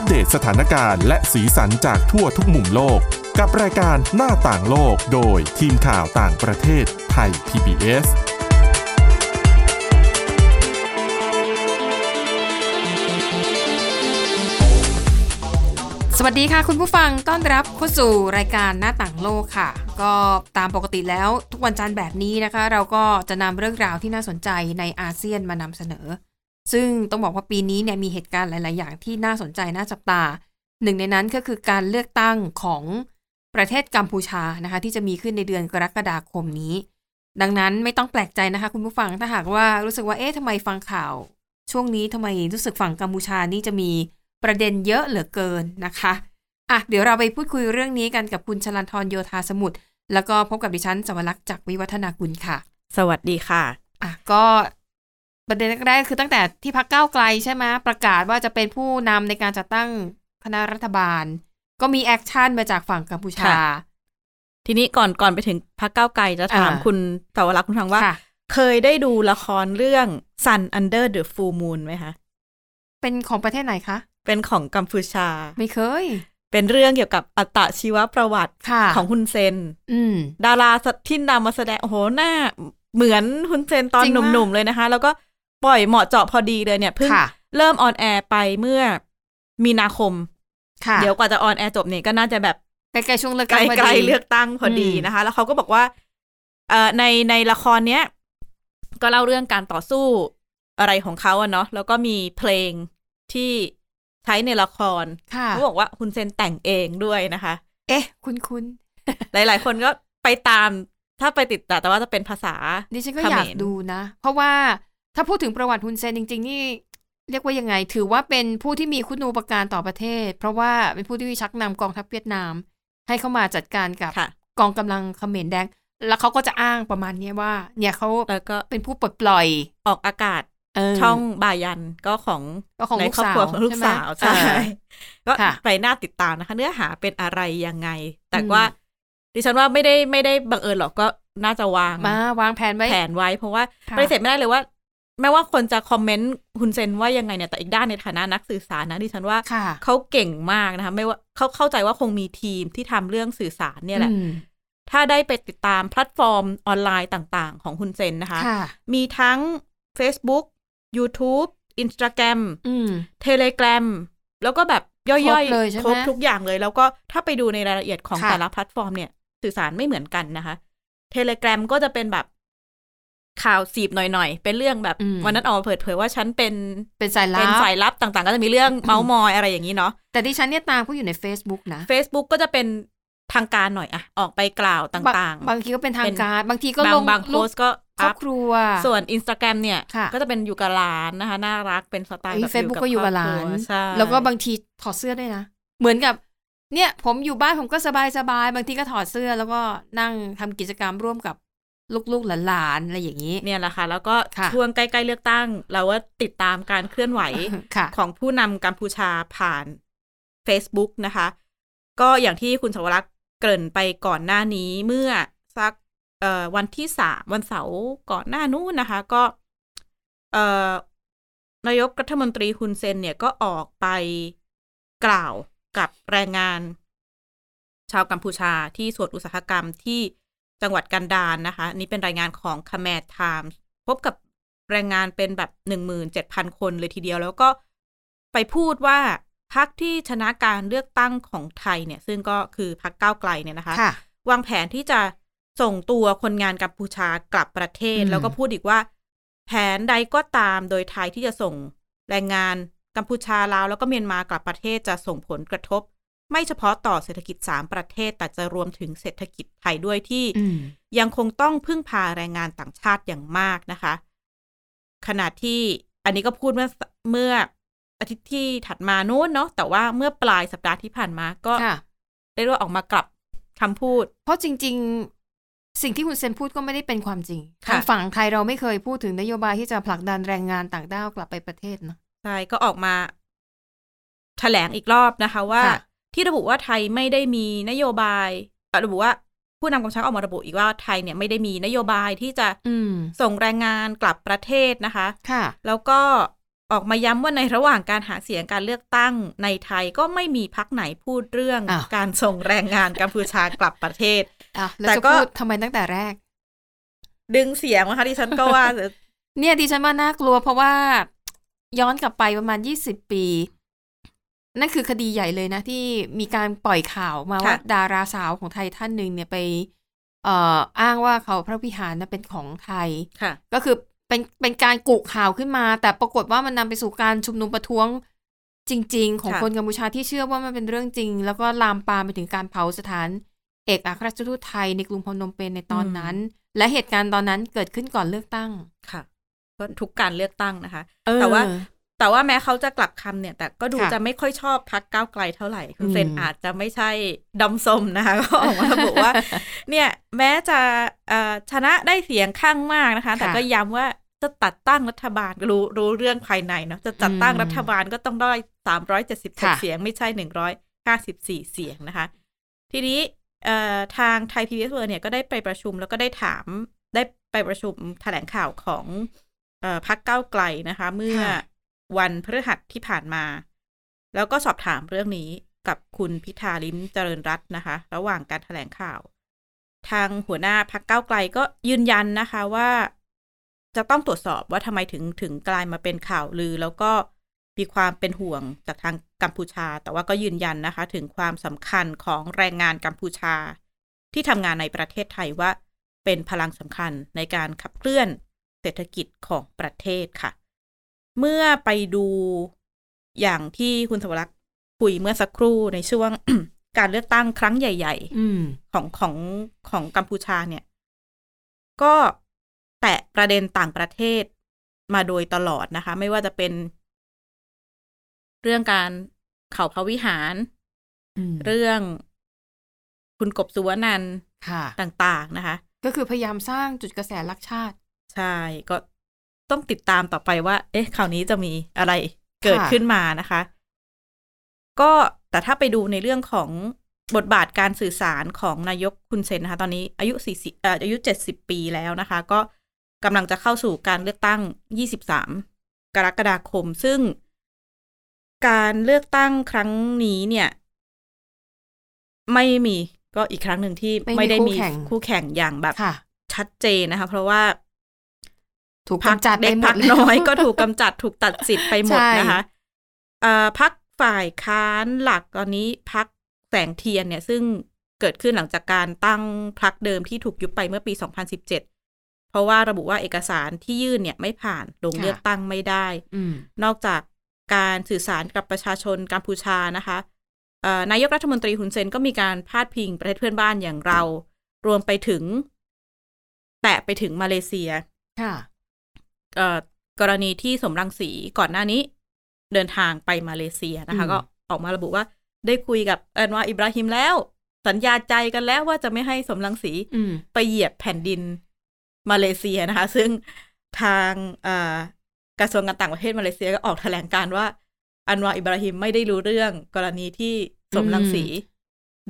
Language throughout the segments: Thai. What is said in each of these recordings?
อัปเดตสถานการณ์และสีสันจากทั่วทุกมุมโลก กับรายการหน้าต่างโลกโดยทีมข่าวต่างประเทศไทย PBS สวัสดีค่ะคุณผู้ฟังต้อนรับเข้าสู่รายการหน้าต่างโลกค่ะ ก็ตามปกติแล้วทุกวันจันทร์แบบนี้นะคะ เราก็จะนำเรื่องราวที่น่าสนใจในอาเซียนมานำเสนอ ซึ่งต้องบอกว่าปีนี้เนี่ยมีเหตุการณ์หลาย ๆ อย่างที่น่าสนใจน่าจับตา หนึ่งในนั้นก็คือการเลือกตั้งของประเทศกัมพูชานะคะที่จะมีขึ้นในเดือนกรกฎาคมนี้ ดังนั้นไม่ต้องแปลกใจนะคะคุณผู้ฟังถ้าหากว่ารู้สึกว่าเอ๊ะทำไมฟังข่าว ช่วงนี้ทำไมรู้สึกฝั่งกัมพูชานี่จะมีประเด็นเยอะเหลือเกินนะคะอะเดี๋ยวเราไปพูดคุยเรื่องนี้กันกับคุณชลันทรโยธาสมุทรแล้วก็พบกับดิฉันสวรักษ์จากวิวัฒนากุลค่ะ สวัสดีค่ะอะก็ ประเด็นแรกๆคือตั้งแต่ที่พรรคก้าวไกลใช่ไหมประกาศว่าจะเป็นผู้นำในการจัดตั้งคณะรัฐบาล ก็มี action มาจากฝั่งกัมพูชาค่ะทีนี้ก่อนก่อนไปถึงพรรคก้าวไกลจะถามอ่าคุณเสาวลักษณ์คุณผู้ฟังว่าค่ะเคยได้ดูละครเรื่อง Sun Under the Full Moon ไหมคะ เป็นของประเทศไหนคะ เป็นของกัมพูชา ไม่เคย เป็นเรื่องเกี่ยวกับอัตชีวประวัติค่ะของฮุนเซนอืมดาราที่นำมาแสดงโอ้โหหน้าเหมือนฮุนเซนตอนจริงหปะนุ่มๆเลยนะคะ แล้วก็ ปล่อยเหมาะเจาะพอดีเลยเนี่ยเพิ่งค่ะเริ่ม on air ไปเมื่อมีนาคมค่ะเดี๋ยวกว่าจะ on air จบเนี่ยก็น่าจะแบบใกล้ๆช่วงเลือกตั้งพอดีล้ๆเลือกตั้งพอดีอืมนะคะ แล้วเขาก็บอกว่าเอ่อในในละครเนี้ย ก็เล่าเรื่องการต่อสู้อะไรของเขาอะเนาะแล้วก็มีเพลงที่ใช้ในละครค่ะเขาบอกว่าคุณเซนแต่งเองด้วยนะคะ เอ๊ะ คุณคุณหลายๆ คนก็ไปตามถ้าไปติดตามแต่ว่าจะเป็นภาษาดิฉันก็เขมรอยากดูนะ เพราะว่า ถ้าพูดถึงประวัติฮุนเซนจริง ๆ นี่เรียกว่ายังไง ถือว่าเป็นผู้ที่มีคุณูปการต่อประเทศ เพราะว่าเป็นผู้ที่ชักนำกองทัพเวียดนาม ให้เข้ามาจัดการกับค่ะกองกำลังเขมรแดง แล้วเขาก็จะอ้างประมาณเนี้ยว่า เนี่ยเขาแล้วก็เป็นผู้ปลดปล่อยออกอากาศเออช่องบายันก็ของก็ของในลูกครอบครัวสาวของลูกใช่ไหมสาวเอใช่อก็ค่ะไปน่าติดตามนะคะ เนื้อหาเป็นอะไรยังไง แต่อืมว่าดิฉันว่าไม่ได้ไม่ได้บังเอิญหรอกก็น่าจะวางมาวางแผนไว้แผนไว้ เพราะว่าค่ะปฏิเสธไม่ได้เลยว่า แม้ว่าคนจะคอมเมนต์คุณเซนว่ายังไงเนี่ยแต่อีกด้านในฐานะนักสื่อสารนะดิฉันว่าค่ะเขาเก่งมากนะคะไม่ว่าเขาเข้าใจว่าคงมีทีมที่ทำเรื่องสื่อสารเนี่ยแหละอืมถ้าได้ไปติดตามแพลตฟอร์มออนไลน์ต่าง ๆ ของคุณเซนนะคะค่ะมีทั้ง Facebook YouTube Instagram อืม Telegram แล้วก็แบบย่อยครบๆเลยใช่ไหมครบทุกอย่างเลย แล้วก็ถ้าไปดูในรายละเอียดของค่ะแต่ละแพลตฟอร์มเนี่ย สื่อสารไม่เหมือนกันนะคะ Telegram ก็จะเป็นแบบ ข่าวสีบหน่อยๆ เป็นเรื่องแบบอืมวันนั้นออกมาเปิดเผยว่าฉันเป็นเป็นสายลัเป็นบสายลับต่างๆ ก็จะมีเรื่องเมาส์มอยอะไรอย่างนี้เนาะแต่ดิฉันเนี่ยตามเขาอยู่ใน Facebook นะ Facebook ก็จะเป็นทางการหน่อยอะออกไปกล่าวต่างบางทีก็เป็นทางเป็นการ บางทีก็ๆบาลงงบางโพรูปสต์ก็ครออับพครัว ส่วน Instagram เนี่ยค่ะก็จะเป็นอยู่กับหลานนะคะ น่ารักเป็นสไตล์แบบเฟซบุ๊กก็อยู่กับหลานครอบครัวใช่แล้วก็บางทีถอดเสื้อด้วยนะ เหมือนกับ เนี่ยผมอยู่บ้านผมก็สบายสบายๆบางทีก็ถอดเสื้อแล้วก็นั่งทำกิจกรรมร่วมกับ ลูกๆหลานๆอะไรอย่างนี้ เนี่ยแหละค่ะ แล้วก็ค่ะช่วงใกล้ๆเลือกตั้ง เราว่าติดตามการเคลื่อนไหวค่ะของผู้นำกัมพูชาผ่าน Facebook นะคะ ก็อย่างที่คุณสวรักษ์เกริ่นไปก่อนหน้านี้เมื่อสักเอ่อวันที่สามวันเสาร์ก่อนหน้านู้นนะคะ ก็เอ่อนายกรัฐมนตรีฮุนเซนเนี่ยก็ออกไปกล่าวกับแรงงาน ชาวกัมพูชาที่สวนอุตสาหกรรมที่ จังหวัดกันดารนนะคะ นี่เป็นรายงานของ k a m e r Times พบกับแรงงานเป็นแบบหนึ่งหมื่นเจ็ดพันคนเลยทีเดียว แล้วก็ไปพูดว่าพรรคที่ชนะการเลือกตั้งของไทยเนี่ย ซึ่งก็คือพรรคก้าวไกลเนี่ยนะคะค่ะวางแผนที่จะส่งตัวคนงานกัมพูชากลับประเทศอืมแล้วก็พูดอีกว่า แผนใดก็ตามโดยไทยที่จะส่งแรงงานกัมพูชาลาวแล้วก็เมียนมากลับประเทศจะส่งผลกระทบ ไม่เฉพาะต่อเศรษฐกิจสามประเทศ แต่จะรวมถึงเศรษฐกิจไทยด้วยที่อืมยังคงต้องพึ่งพาแรงงานต่างชาติอย่างมากนะคะ ขณะที่อันนี้ก็พูดเมื่อเมื่ออาทิตย์ที่ถัดมานู้นเนาะแต่ว่าเมื่อปลายสัปดาห์ที่ผ่านมาก็ค่ะได้รู้ว่าออกมากลับคำพูด เพราะจริง ๆ สิ่งที่คุณเซนพูดก็ไม่ได้เป็นความจริงค่ะทางฝั่งไทยเราไม่เคยพูดถึงนโยบายที่จะผลักดันแรงงานต่างด้าวกลับไปประเทศเนอะใช่ก็ออกมาแถลงอีกรอบนะคะว่าค่ะ ที่ระบุว่าไทยไม่ได้มีนโยบายเอ่อระบุว่าผู้นำกองทัพออกมาระบุอีกว่าไทยเนี่ยไม่ได้มีนโยบายที่จะอืมส่งแรงงานกลับประเทศนะคะ ค่ะ แล้วก็ออกมาย้ำว่าในระหว่างการหาเสียงการเลือกตั้งในไทยก็ไม่มีพักไหนพูดเรื่องอ้าวการส่งแรงงานกัมพูชากลับประเทศอะแล้วแต่จะก็พูดทำไมตั้งแต่แรก ดึงเสียงนะคะที่ฉันก็ว่า เนี่ยดิฉันว่าน่ากลัวเพราะว่าย้อนกลับไปประมาณยี่สิบปี นั่นคือคดีใหญ่เลยนะ ที่มีการปล่อยข่าวมาว่าค่ะดาราสาวของไทยท่านหนึ่งเนี่ยไป เอ่ออ้างว่าเขาพระวิหารนะเป็นของไทยค่ะก็คือเป็นเป็นการกุข่าวขึ้นมา แต่ปรากฏว่ามันนำไปสู่การชุมนุมประท้วงจริง ๆ ของค่ะคนกัมพูชาที่เชื่อว่ามันเป็นเรื่องจริง แล้วก็ลามปามไปถึงการเผาสถานเอกอัครราชทูตไทยในกรุงพนมเปญในตอนนั้น และเหตุการณ์ตอนนั้นเกิดขึ้นก่อนเลือกตั้งค่ะก็ทุกการเลือกตั้งนะคะเออแต่ว่า แต่ว่าแม้เขาจะกลับคำเนี่ย แต่ก็ดูค่ะจะไม่ค่อยชอบพักก้าวไกลเท่าไหร่คุณอืมเซนอาจจะไม่ใช่ดำส้มนะคะก็ออกมาระบุว่า เนี่ยแม้จะเอ่อชนะได้เสียงข้างมากนะคะ แต่ก็ย้ำว่าจะตัดตั้งรัฐบาลรู้รู้เรื่องภายในเนาะจะจัดตั้งรัฐบาลก็ต้องได้สามร้อยเจ็ดสิบค่ะเสียงไม่ใช่หนึ่งร้อยห้าสิบสี่เสียงนะคะ ทีนี้เอ่อทางไทยพีบีเอสเเนี่ยก็ได้ไปประชุมแล้วก็ได้ถามได้ไปประชุมแถลงข่าวของเอ่อพักเก้าวไกลนะคะ เมื่อค่ะ วันพฤหัสที่ผ่านมา แล้วก็สอบถามเรื่องนี้กับคุณพิธาลิ้มเจริญรัตน์นะคะ ระหว่างการแถลงข่าว ทางหัวหน้าพักเก้าไกลก็ยืนยันนะคะว่าจะต้องตรวจสอบว่าทำไมถึงถึงกลายมาเป็นข่าวลือ แล้วก็มีความเป็นห่วงจากทางกัมพูชา แต่ว่าก็ยืนยันนะคะ ถึงความสำคัญของแรงงานกัมพูชา ที่ทำงานในประเทศไทยว่า เป็นพลังสำคัญในการขับเคลื่อนเศรษฐกิจของประเทศค่ะ เมื่อไปดูอย่างที่คุณสวรักษ์คุยเมื่อสักครู่ในช่วงการเลือกตั้งครั้งใหญ่ๆอืมของของของกัมพูชาเนี่ย ก็แตะประเด็นต่างประเทศมาโดยตลอดนะคะ ไม่ว่าจะเป็น เรื่องการเข่าพระวิหารอืมเรื่องคุณกบสุวนันท์ค่ะต่าง ๆ นะคะ ก็คือพยายามสร้างจุดกระแสรักชาติ ใช่ ก็ ต้องติดตามต่อไปว่า เอ๊ะคราวนี้จะมีอะไรเกิดค่ะขึ้นมานะคะ ก็แต่ถ้าไปดูในเรื่องของบทบาทการสื่อสารของนายกคุณเซนนะคะ ตอนนี้อายุ40เอ่ออายุ70ปีแล้วนะคะ ก็กำลังจะเข้าสู่การเลือกตั้ง23กรกฎาคม ซึ่งการเลือกตั้งครั้งนี้เนี่ย ไม่มีก็อีกครั้งหนึ่งที่ไม่มีไม่ได้มีคู่แข่งคู่แข่งอย่างแบบค่ะชัดเจนนะคะ เพราะว่า ถูกพักกำจัดเด็กไปหมพัดกแล้วน้อยก็ถูกกำจัดถูกตัดสิทธิ์ไปหมดใช่นะคะเอ่อพักฝ่ายค้านหลักตอนนี้พักแสงเทียนเนี่ย ซึ่งเกิดขึ้นหลังจากการตั้งพักเดิมที่ถูกยุบไปเมื่อปี 2017 เพราะว่าระบุว่าเอกสารที่ยื่นเนี่ยไม่ผ่านลงเลือกตั้งไม่ได้อืมนอกจากการสื่อสารกับประชาชนกัมพูชานะคะเอ่อนายกรัฐมนตรีฮุนเซนก็มีการพาดพิงประเทศเพื่อนบ้านอย่างเรา รวมไปถึง แตะไปถึงมาเลเซียค่ะเอ่อ กรณีที่สมรังสีก่อนหน้านี้ เดินทางไปมาเลเซียนะคะอืมก็ออกมาระบุว่าได้คุยกับอันวาอิบราฮิมแล้ว สัญญาใจกันแล้วว่าจะไม่ให้สมรังสีอืมไปเหยียบแผ่นดินมาเลเซียนะคะ ซึ่งทางเอ่อกระทรวงการต่างประเทศมาเลเซียก็ออกแถลงการณ์ว่า อันวาอิบราฮิมไม่ได้รู้เรื่องกรณีที่สมรังสี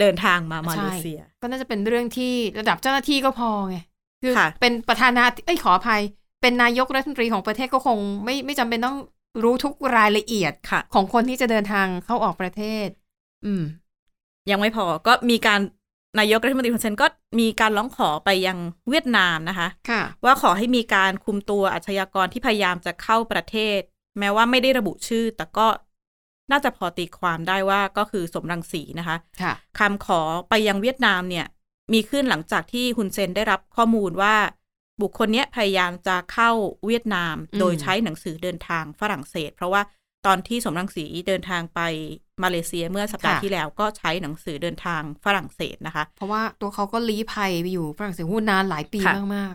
เดินทางมามาเลเซีย ก็น่าจะเป็นเรื่องที่ระดับเจ้าหน้าที่ก็พอไงคือค่ะเป็นประธานาธิเอ้ยขออภัย เป็นนายกรัฐมนตรีของประเทศก็คงไม่ไม่จำเป็นต้องรู้ทุกรายละเอียดค่ะ ของคนที่จะเดินทางเข้าออกประเทศ อืม ยังไม่พอก็มีการนายกรัฐมนตรีฮุนเซนก็มีการร้องขอไปยังเวียดนามนะคะค่ะว่าขอให้มีการคุมตัวอาชญากรที่พยายามจะเข้าประเทศ แม้ว่าไม่ได้ระบุชื่อ แต่ก็น่าจะพอตีความได้ว่าก็คือสมรังสีนะคะค่ะคำขอไปยังเวียดนามเนี่ย มีขึ้นหลังจากที่ฮุนเซนได้รับข้อมูลว่า บุคคลเนี้ยพยายามจะเข้าเวียดนามอืมโดยใช้หนังสือเดินทางฝรั่งเศส เพราะว่าตอนที่สมรังสีเดินทางไปมาเลเซียเมื่อสัปดาห์ที่แล้วก็ใช้หนังสือเดินทางฝรั่งเศสนะคะ เพราะว่าตัวเขาก็ลี้ภัยไปอยู่ฝรั่งเศสหุ้นนานหลายปีค่ะมาก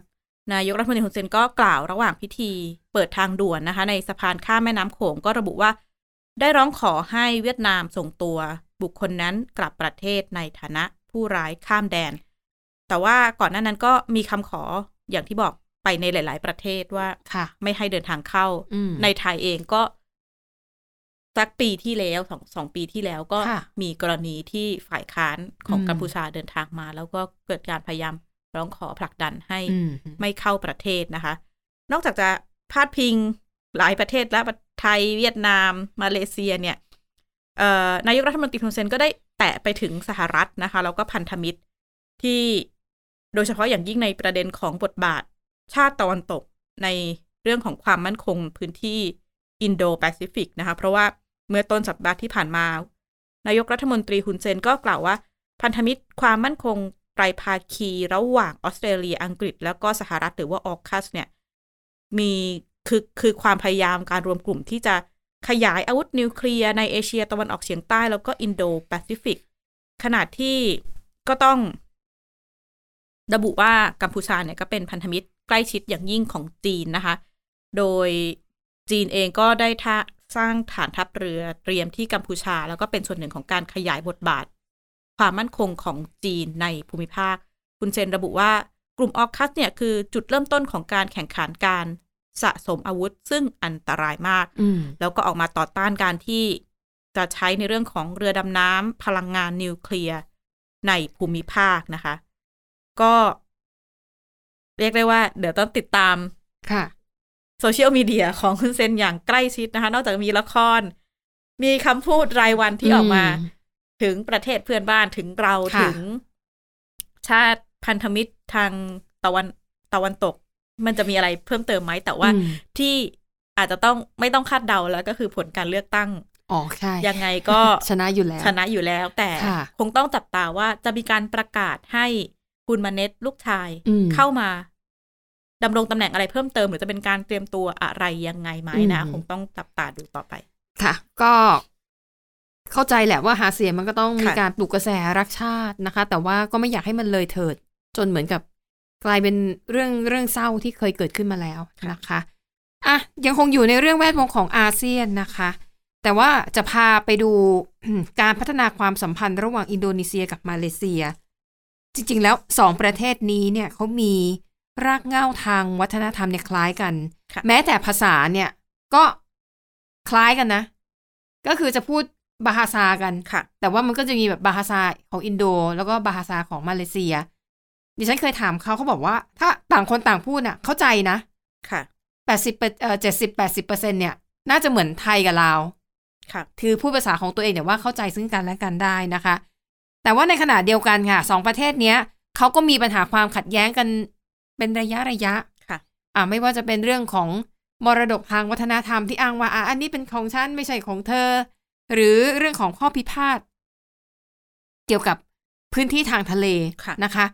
นายกรัฐมนตรีฮุนเซนก็กล่าวระหว่างพิธีเปิดทางด่วนนะคะ ในสะพานข้ามแม่น้ำโขงก็ระบุว่า ได้ร้องขอให้เวียดนามส่งตัวบุคคลนั้นกลับประเทศในฐานะผู้ร้ายข้ามแดน แต่ว่าก่อนหน้านั้นก็มีคำขอ อย่างที่บอกไปในหลาย ๆ ประเทศว่าๆค่ะ ไม่ให้เดินทางเข้าอืมในไทยเองก็ สักปีที่แล้วสองสองปีที่แล้วก็ค่ะมีกรณีที่ฝ่ายค้านของอืมกัมพูชาเดินทางมา แล้วก็เกิดการพยายามร้องขอผลักดันให้อืมไม่เข้าประเทศนะคะ นอกจากจะพาดพิงหลายประเทศและไทยเวียดนาม มาเลเซียเนี่ยเอ่อนายกรัฐมนตรีฮุนเซนก็ได้แตะไปถึงสหรัฐนะคะ แล้วก็พันธมิตรที่ โดยเฉพาะอย่างยิ่งในประเด็นของบทบาท ชาติตะวันตกในเรื่องของความมั่นคงพื้นที่อินโดแปซิฟิกนะคะเพราะว่าเมื่อต้นสัปดาห์ที่ผ่านมา นายกรัฐมนตรีฮุนเซนก็กล่าวว่า พันธมิตรความมั่นคงไตรภาคีระหว่างออสเตรเลียอังกฤษ แล้วก็สหรัฐหรือว่า AUKUS เนี่ยมีคือคือความพยายามการรวมกลุ่มที่จะขยายอาวุธนิวเคลียร์ในเอเชียตะวันออกเฉียงใต้แล้วก็อินโดแปซิฟิกขณะที่ก็ต้อง ระบุว่ากัมพูชาเนี่ยก็เป็นพันธมิตรใกล้ชิดอย่างยิ่งของจีนนะคะ โดยจีนเองก็ได้ท่าสร้างฐานทัพเรือเตรียมที่กัมพูชา แล้วก็เป็นส่วนหนึ่งของการขยายบทบาท ความมั่นคงของจีนในภูมิภาค คุณเซนระบุว่ากลุ่มออคัสเนี่ยคือจุดเริ่มต้นของการแข่งขันการสะสมอาวุธ ซึ่งอันตรายมากมแล้วก็ออกมาต่อต้านการที่จะใช้ในเรื่องของเรือดำน้ำพลังงานนิวเคลียร์ในภูมิภาคนะคะ ก็ เรียกได้ว่า เดี๋ยวต้องติดตามค่ะโซเชียลมีเดียของคุณเซนอย่างใกล้ชิดนะคะ นอกจากมีละคร มีคำพูดรายวันที่ออกมาอืมถึงประเทศเพื่อนบ้านถึงเราค่ะถึง ชาติพันธมิตรทางตะวันตะวันตก มันจะมีอะไรเพิ่มเติมไหมแต่ว่าอืมที่อาจจะต้องไม่ต้องคาดเดาแล้วก็คือผลการเลือกตั้งอ๋อใช่ยังไงก็ชนะอยู่แล้ว ชนะอยู่แล้ว แต่ค่ะคงต้องจับตาว่าจะมีการประกาศให้ คุณมาเน็ตลูกชายอืมเข้ามาดำรงตำแหน่งอะไรเพิ่มเติม หรือจะเป็นการเตรียมตัวอะไรยังไงไหมนะอืมคงต้องจับตาดูต่อไป ค่ะ ก็เข้าใจแหละว่าหาเสียงมันก็ต้องมีค่ะการปลุกกระแสรักชาตินะคะ แต่ว่าก็ไม่อยากให้มันเลยเถิด จนเหมือนกับกลายเป็นเรื่องเรื่องเศร้าที่เคยเกิดขึ้นมาแล้วนะคะอะยังคงอยู่ในเรื่องแวดวงของอาเซียนนะคะ แต่ว่าจะพาไปดูการพัฒนาความสัมพันธ์ระหว่างอินโดนีเซียกับมาเลเซีย จริง ๆ แล้วสองประเทศนี้เนี่ยเขามีรากเหง้าทางวัฒนธรรมเนี่ยคล้ายกันค่ะแม้แต่ภาษาเนี่ยก็คล้ายกันนะ ก็คือจะพูดบาฮาซากันค่ะ แต่ว่ามันก็จะมีแบบบาฮาซาของอินโด แล้วก็บาฮาซาของมาเลเซีย ดิฉันเคยถามเขาเขาบอกว่า ถ้าต่างคนต่างพูดน่ะ เข้าใจนะค่ะแปดสิบเอ่อเจ็ดสิบแปดสิบเปอร์เซ็นเนี่ย น่าจะเหมือนไทยกับลาวค่ะ คือพูดภาษาของตัวเองแต่ว่าเข้าใจซึ่งกันและกันได้นะคะ แต่ว่าในขณะเดียวกันค่ะสองประเทศเนี้ยเขาก็มีปัญหาความขัดแย้งกันเป็นระยะระยะค่ะ อ่าไม่ว่าจะเป็นเรื่องของมรดกทางวัฒนธรรมที่อ้างว่าอะอันนี้เป็นของฉันไม่ใช่ของเธอ หรือเรื่องของข้อพิพาทเกี่ยวกับพื้นที่ทางทะเลค่ะนะคะ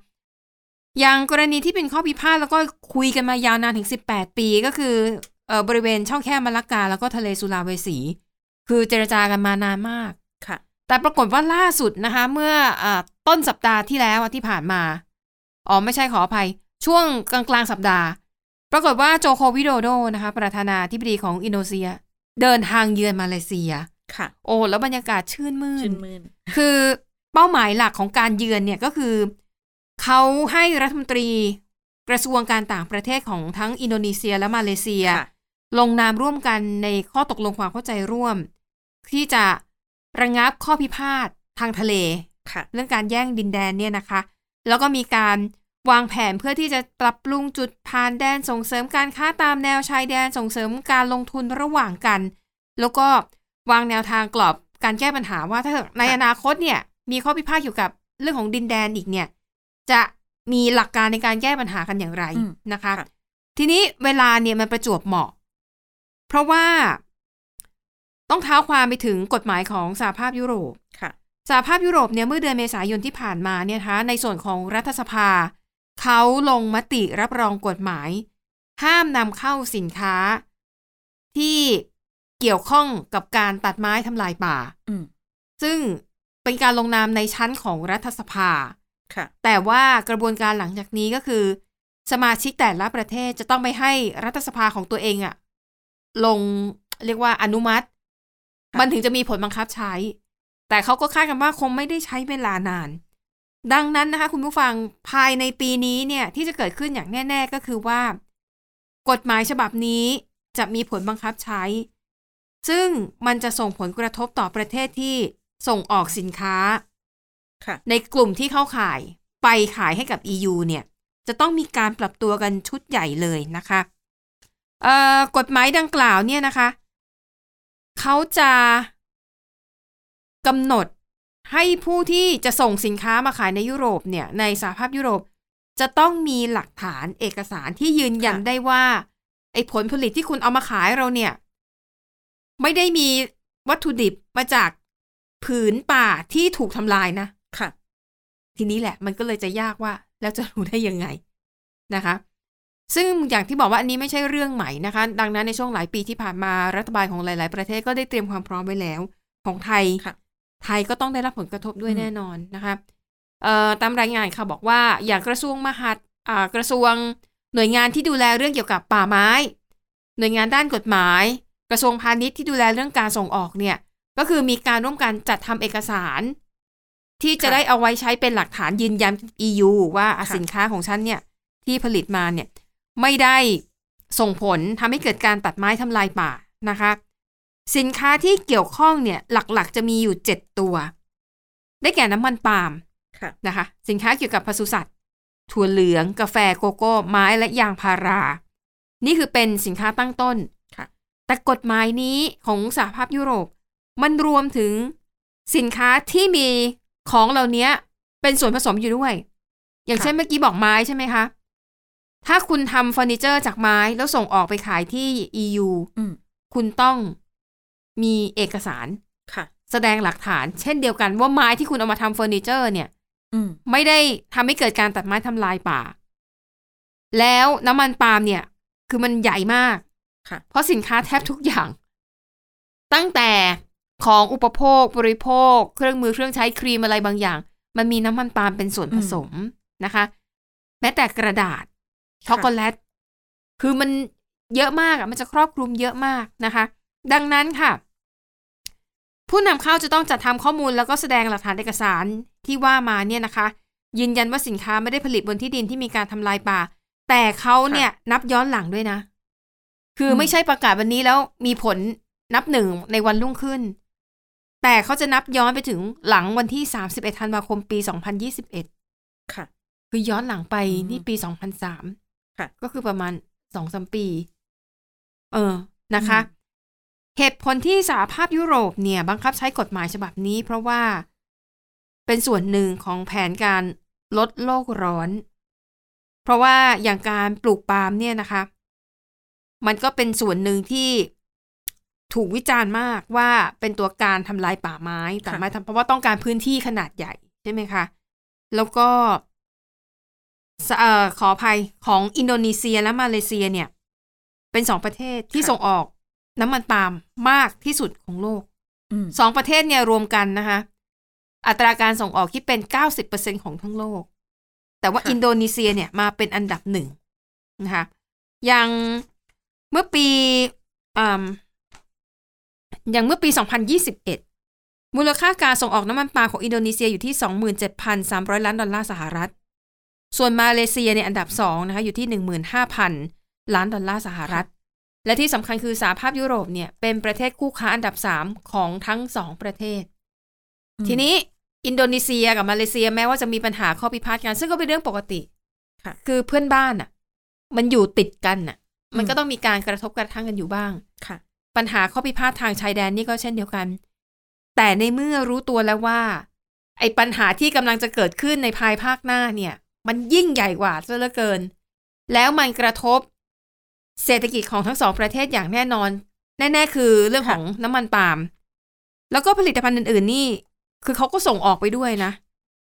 อย่างกรณีที่เป็นข้อพิพาทแล้วก็คุยกันมายาวนานถึง18ปีก็คือเอ่อบริเวณช่องแคบมาลากา แล้วก็ทะเลสุราเวสี คือเจรจากันมานานมากค่ะ แต่ปรากฏว่าล่าสุดนะคะ เมื่ออาต้นสัปดาห์ที่แล้วอะที่ผ่านมา อ๋อไม่ใช่ขออภัย ช่วงกลางกลางๆสัปดาห์ ปรากฏว่าโจโควิโดโดนะคะ ประธานาธิบดีของอินโดนีเซีย เดินทางเยือนมาเลเซีย ค่ะ โอ้แล้วบรรยากาศชื่นมื่ชื่นนมื่นคือเป้าหมายหลักของการเยือนเนี่ยก็คือ เขาให้รัฐมนตรีกระทรวงการต่างประเทศของทั้งอินโดนีเซียและมาเลเซียค่ะลงนามร่วมกันในข้อตกลงความเข้าใจร่วม ที่จะ ระงับข้อพิพาททางทะเลค่ะ เรื่องการแย่งดินแดนเนี่ยนะคะ แล้วก็มีการวางแผนเพื่อที่จะปรับปรุงจุดผ่านแดนส่งเสริมการค้าตามแนวชายแดนส่งเสริมการลงทุนระหว่างกัน แล้วก็วางแนวทางกรอบการแก้ปัญหาว่าถ้าเกิดในอนาคตเนี่ย มีข้อพิพาทเกี่ยวกับเรื่องของดินแดนอีกเนี่ย จะมีหลักการในการแก้ปัญหากันอย่างไรอืมนะคะค่ะทีนี้เวลาเนี่ยมันประจวบเหมาะ เพราะว่า ต้องเท้าความไปถึงกฎหมายของสหภาพยุโรปค่ะสหภาพยุโรปเนี่ยเมื่อเดือนเมษายนที่ผ่านมาเนี่ยนะคะในส่วนของรัฐสภา เขาลงมติรับรองกฎหมาย ห้ามนำเข้าสินค้า ที่เกี่ยวข้องกับการตัดไม้ทำลายป่าอืมซึ่งเป็นการลงนามในชั้นของรัฐสภาค่ะแต่ว่ากระบวนการหลังจากนี้ก็คือ สมาชิกแต่ละประเทศจะต้องไปให้รัฐสภาของตัวเองอะลงเรียกว่าอนุมัติค่ะ มันถึงจะมีผลบังคับใช้ แต่เขาก็คาดกันว่าคงไม่ได้ใช้เวลานาน ดังนั้นนะคะ คุณผู้ฟังภายในปีนี้เนี่ยที่จะเกิดขึ้นอย่างแน่ ๆก็คือว่า กฎหมายฉบับนี้จะมีผลบังคับใช้ ซึ่งมันจะส่งผลกระทบต่อประเทศที่ส่งออกสินค้าค่ะในกลุ่มที่เข้าขายไปขายให้กับ EU เนี่ย จะต้องมีการปรับตัวกันชุดใหญ่เลยนะคะเอ่อกฎหมายดังกล่าวเนี่ยนะคะ เขาจะกำหนดให้ผู้ที่จะส่งสินค้ามาขายในยุโรปเนี่ย ในสหภาพยุโรปจะต้องมีหลักฐานเอกสารที่ยืนยันค่ะได้ว่า ไอ้ผลผลิตที่คุณเอามาขายเราเนี่ย ไม่ได้มีวัตถุดิบมาจากผืนป่าที่ถูกทำลายนะ ค่ะ ทีนี้แหละ มันก็เลยจะยากว่า แล้วจะรู้ได้ยังไงนะคะ ซึ่งอย่างที่บอกว่าอันนี้ไม่ใช่เรื่องใหม่นะคะ ดังนั้นในช่วงหลายปีที่ผ่านมารัฐบาลของหลาย ๆ ประเทศก็ได้เตรียมความพร้อมไว้แล้ว ของไทยค่ะไทยก็ต้องได้รับผลกระทบด้วยอืมแน่นอนนะคะเอ่อตามรายงานค่ะบอกว่าอย่างกระทรวงมหาดอ่ากระทรวงหน่วยงานที่ดูแลเรื่องเกี่ยวกับป่าไม้ หน่วยงานด้านกฎหมาย กระทรวงพาณิชย์ที่ดูแลเรื่องการส่งออกเนี่ย ก็คือมีการร่วมกันจัดทำเอกสาร ที่จะค่ะได้เอาไว้ใช้เป็นหลักฐานยืนยัน EU ว่าอะค่ะสินค้าของฉันเนี่ยที่ผลิตมาเนี่ย ไม่ได้ส่งผลทำให้เกิดการตัดไม้ทำลายป่านะคะ สินค้าที่เกี่ยวข้องเนี่ยหลักๆ จะมีอยู่ 7 ตัว ได้แก่น้ำมันปาล์มค่ะนะคะ สินค้าเกี่ยวกับปศุสัตว์ ถั่วเหลือง กาแฟโกโก้ ไม้และยางพารา นี่คือเป็นสินค้าตั้งต้นค่ะแต่กฎหมายนี้ของสหภาพยุโรป มันรวมถึงสินค้าที่มีของเหล่านี้เป็นส่วนผสมอยู่ด้วย อย่างเช่นเมื่อกี้บอกไม้ใช่ไหมคะ ถ้าคุณทำเฟอร์นิเจอร์จากไม้แล้วส่งออกไปขายที่ EU อืมคุณต้องมีเอกสาร ค่ะ แสดงหลักฐาน เช่นเดียวกันว่าไม้ที่คุณเอามาทำเฟอร์นิเจอร์เนี่ย อืมไม่ได้ทำให้เกิดการตัดไม้ทำลายป่า แล้วน้ำมันปาล์มเนี่ย คือมันใหญ่มาก ค่ะ เพราะสินค้าแทบทุกอย่าง ตั้งแต่ของอุปโภคบริโภค เครื่องมือเครื่องใช้ครีมอะไรบางอย่าง มันมีน้ำมันปาล์มเป็นส่วนผสมนะคะ แม้แต่กระดาษ ช็อกโกแลต คือมันเยอะมากอะ มันจะครอบคลุมเยอะมากนะคะ ดังนั้นค่ะ ผู้นำเข้าจะต้องจัดทำข้อมูลแล้วก็แสดงหลักฐานเอกสารที่ว่ามาเนี่ยนะคะ ยืนยันว่าสินค้าไม่ได้ผลิตบนที่ดินที่มีการทำลายป่า แต่เขาเนี่ยนับย้อนหลังด้วยนะ คืออมไม่ใช่ประกาศวันนี้แล้วมีผลนับหนึ่งในวันรุ่งขึ้น แต่เขาจะนับย้อนไปถึงหลังวันที่31ธันวาคมปี2021ค่ะ คือย้อนหลังไปอืมนี่ปี2003 ค่ะ ก็คือประมาณสองสมปี เออนะคะ เหตุผลที่สหภาพยุโรปเนี่ย บังคับใช้กฎหมายฉบับนี้ เพราะว่าเป็นส่วนหนึ่งของแผนการลดโลกร้อน เพราะว่าอย่างการปลูกปาล์มเนี่ยนะคะ มันก็เป็นส่วนหนึ่งที่ถูกวิจารณ์มากว่าเป็นตัวการทำลายป่าไม้แต่ไม้ทำเพราะว่าต้องการพื้นที่ขนาดใหญ่ใช่ไหมคะ แล้วก็ส เอ่อขออภัยของอินโดนีเซียและมาเลเซียเนี่ย เป็นสองประเทศที่ค่ะส่งออกน้ำมันปาล์มมากที่สุดของโลกอืมสองประเทศเนี่ยรวมกันนะคะ อัตราการส่งออกที่เป็น90%ของทั้งโลก แต่ว่าค่ะอินโดนีเซียเนี่ยมาเป็นอันดับหนึ่งนะคะอย่างเมื่อปีอืมอย่างเมื่อปี 2021 มูลค่าการส่งออกน้ำมันปาล์มของอินโดนีเซียอยู่ที่ 27,300 ล้านดอลลาร์สหรัฐ ส่วนมาเลเซียเนี่ยอันดับสองนะคะอยู่ที่ 15,000 ล้านดอลลาร์สหรัฐ และที่สำคัญคือสหภาพยุโรปเนี่ยเป็นประเทศคู่ค้าอันดับสามของทั้งสองประเทศอืมทีนี้อินโดนีเซียกับมาเลเซียแม้ว่าจะมีปัญหาข้อพิพาทกัน ซึ่งก็เป็นเรื่องปกติค่ะคือเพื่อนบ้านอะ มันอยู่ติดกันอะ มันอืมก็ต้องมีการกระทบกระทั่งกันอยู่บ้างค่ะ ปัญหาข้อพิพาททางชายแดนนี่ก็เช่นเดียวกัน แต่ในเมื่อรู้ตัวแล้วว่า ไอ้ปัญหาที่กำลังจะเกิดขึ้นในภายภาคหน้าเนี่ย มันยิ่งใหญ่กว่าซะเหลือเกิน แล้วมันกระทบเศรษฐกิจของทั้งสองประเทศอย่างแน่นอน แน่ ๆ คือเรื่องของน้ำมันปาล์มแล้วก็ผลิตภัณฑ์อื่น ๆ นี่ คือเขาก็ส่งออกไปด้วยนะ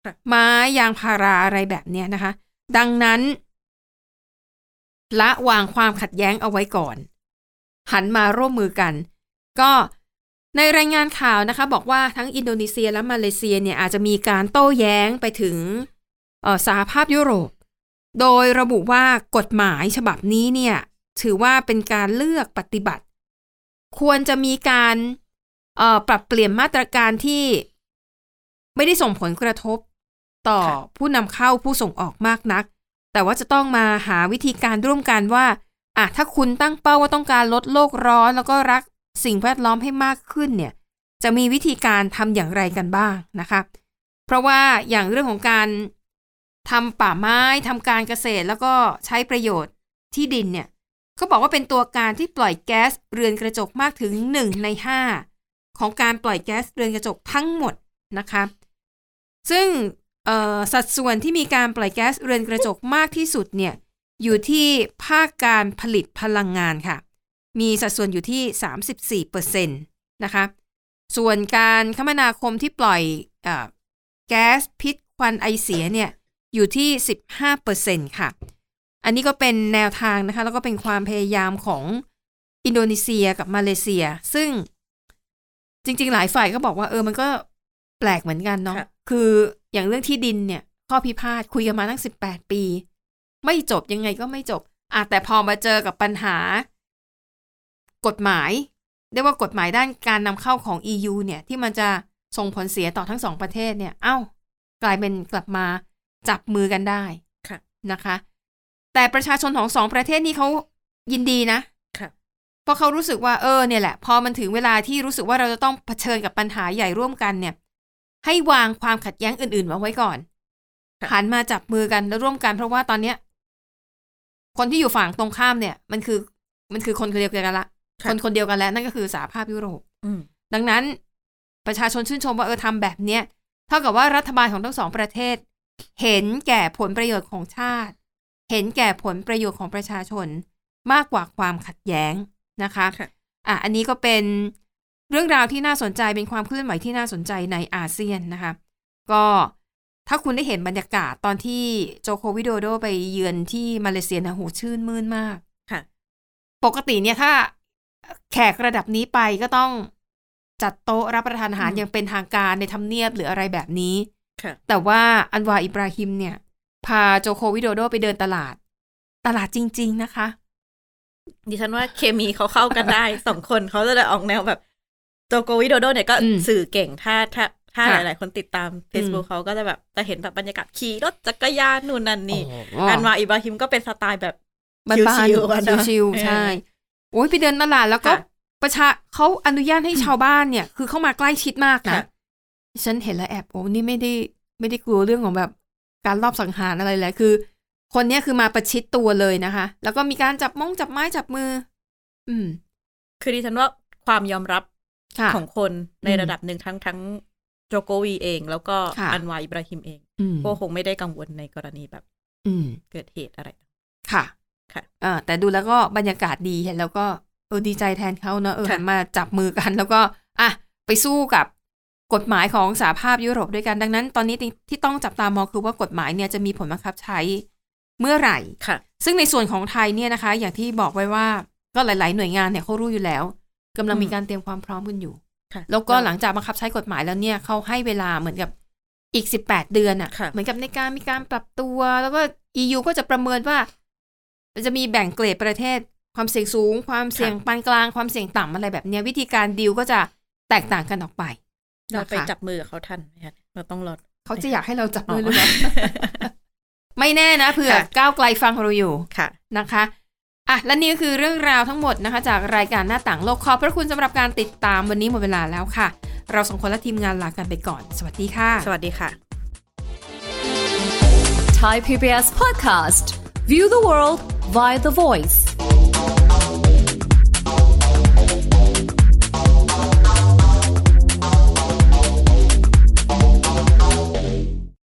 ค่ะไม้ยางพาราอะไรแบบเนี้ยนะคะ ดังนั้น ละวางความขัดแย้งเอาไว้ก่อน หันมาร่วมมือกัน ก็ในรายงานข่าวนะคะ บอกว่าทั้งอินโดนีเซียและมาเลเซียเนี่ยอาจจะมีการโต้แย้งไปถึงเอ่อ สหภาพยุโรป โดยระบุว่ากฎหมายฉบับนี้เนี่ยถือว่าเป็นการเลือกปฏิบัติ ควรจะมีการเอ่อปรับเปลี่ยนมาตรการที่ไม่ได้ส่งผลกระทบต่อค่ะผู้นำเข้าผู้ส่งออกมากนัก แต่ว่าจะต้องมาหาวิธีการร่วมกันว่าอะถ้าคุณตั้งเป้าว่าต้องการลดโลกร้อน แล้วก็รักสิ่งแวดล้อมให้มากขึ้นเนี่ย จะมีวิธีการทำอย่างไรกันบ้างนะคะ เพราะว่าอย่างเรื่องของการ ทำป่าไม้ทำการเกษตรแล้วก็ใช้ประโยชน์ที่ดินเนี่ยเขาบอกว่าเป็นตัวการที่ปล่อยแก๊สเรือนกระจกมากถึง 1 ใน 5 ของการปล่อยแก๊สเรือนกระจกทั้งหมดนะคะซึ่งสัดส่วนที่มีการปล่อยแก๊สเรือนกระจกมากที่สุดเนี่ยอยู่ที่ภาคการผลิตพลังงานค่ะ มีสัดส่วนอยู่ที่ 34%นะคะส่วนการคมนาคมที่ปล่อยอแก๊สพิษควันไอเสียเนี่ย อยู่ที่ 15%ค่ะ อันนี้ก็เป็นแนวทางนะคะ แล้วก็เป็นความพยายามของอินโดนีเซียกับมาเลเซีย ซึ่งจริง ๆ หลายฝ่ายก็บอกว่าเออมันก็แปลกเหมือนกันเนาะคืออย่างเรื่องที่ดินเนี่ย ข้อพิพาทคุยกันมาตั้ง 18 ปี ไม่จบยังไงก็ไม่จบอะแต่พอมาเจอกับปัญหา กฎหมายเรียกว่ากฎหมายด้านการนำเข้าของ EU เนี่ย ที่มันจะส่งผลเสียต่อทั้งสองประเทศเนี่ย เอา้า กลายเป็นกลับมา จับมือกันได้นะคะ แต่ประชาชนของสองประเทศนี้เขายินดีนะเพราะเขารู้สึกว่าเออเนี่ยแหละ พอมันถึงเวลาที่รู้สึกว่าเราจะต้องเผชิญกับปัญหาใหญ่ร่วมกันเนี่ย ให้วางความขัดแย้งอื่นๆไว้ก่อนหันมาจับมือกันแล้วร่วมกันเพราะว่าตอนเนี้ย คนที่อยู่ฝั่งตรงข้ามเนี่ย มันคือมันคือคนคนเดียวกันละคนคนเดียวกันแล้วนั่นก็คือสหภาพยุโรปดังนั้นประชาชนชื่นชมว่าเออทำแบบเนี้ยเท่ากับว่ารัฐบาลของทั้งสองประเทศ เห็นแก่ผลประโยชน์ของชาติ เห็นแก่ผลประโยชน์ของประชาชนมากกว่าความขัดแย้งนะคะอะอันนี้ก็เป็นเรื่องราวที่น่าสนใจเป็นความเคลื่อนไหวที่น่าสนใจในอาเซียนนะคะ ก็ถ้าคุณได้เห็นบรรยากาศตอนที่โจโควิโดโดไปเยือนที่มาเลเซียนะโหชื่นมื่นมากค่ะ ปกติเนี่ยถ้าแขกระดับนี้ไปก็ต้องจัดโต๊ะรับประทานอาหารอย่างเป็นทางการในทำเนียบหรืออะไรแบบนี้ แต่ว่าอันวาอิบราฮิมเนี่ย พาโจโควิโดโดไปเดินตลาด ตลาดจริง ๆ นะคะ ดิฉันว่าเคมีเขาเข้ากันได้ สองคนเขาจะได้ออกแนวแบบโจโควิโดโดเนี่ยก็สื่อเก่งถ้าถ้าถ้าหลาย ๆ คนติดตาม Facebook เขาก็จะแบบจะเห็นแบบบรรยากาศขี่รถจักรยานนู่นนั่นนี่อันวาอิบราฮิมก็เป็นสไตล์แบบชิวๆชิวๆใช่โอ้ยไปเดินตลาดแล้วก็ประชาเขาอนุญาตให้ชาวบ้านเนี่ย คือเข้ามาใกล้ชิดมากนะ ฉันเห็นแล้วแอบโอ้นี่ไม่ได้ไม่ได้กลัวเรื่องของแบบการรอบสังหารอะไรเลยคือ คนนี้คือมาประชิดตัวเลยนะคะ แล้วก็มีการจับมงจับไม้จับมือ อืม คือดิฉันว่าความยอมรับของคนในระดับหนึ่งทั้งทั้งโจโกวีเอง แล้วก็อันวาอิบราฮิมเองก็คงไม่ได้กังวลในกรณีแบบ อืเกิดเหตุอะไร ค่ะ ค่ะอ่าแต่ดูแล้วก็บรรยากาศดีเห็นแล้วก็เออดีใจแทนเขาเนอะเออมาจับมือกัน แล้วก็ อะไปสู้กับ กฎหมายของสหภาพยุโรปด้วยกันดังนั้น ตอนนี้ที่ต้องจับตามองคือว่ากฎหมายเนี่ยจะมีผลบังคับใช้เมื่อไหร่ค่ะ ซึ่งในส่วนของไทยเนี่ยนะคะ อย่างที่บอกไว้ว่าก็หลาย ๆ หน่วยงานเนี่ยเขารู้อยู่แล้วกำลังมีการเตรียมความพร้อมกันอยู่แล้วก็หลังจากบังคับใช้กฎหมายแล้วเนี่ยเขาให้เวลาเหมือนกับอีกสิบแปดเดือนอะ เหมือนกับในการมีการปรับตัว แล้วก็ EU ก็จะประเมินว่า จะมีแบ่งเกรดประเทศ ความเสี่ยงสูง ความเสี่ยงปานกลาง ความเสี่ยงต่ำอะไรแบบนี้วิธีการดีลก็จะแตกต่างกันออกไป เราไปจับมือเขาทันไหมคะเราต้องรอเขาจะอยากให้เราจับมือหรือเปล่าไม่แน่นะเผื่อก้าวไกลฟังเราอยู่ค่ะนะคะอะและนี่ก็คือเรื่องราวทั้งหมดนะคะ จากรายการหน้าต่างโลกขอบพระคุณสำหรับการติดตามวันนี้หมดเวลาแล้วค่ะ เราสองคนและทีมงานลากันไปก่อน สวัสดีค่ะ สวัสดีค่ะ Thai PBS Podcast View the world via the voice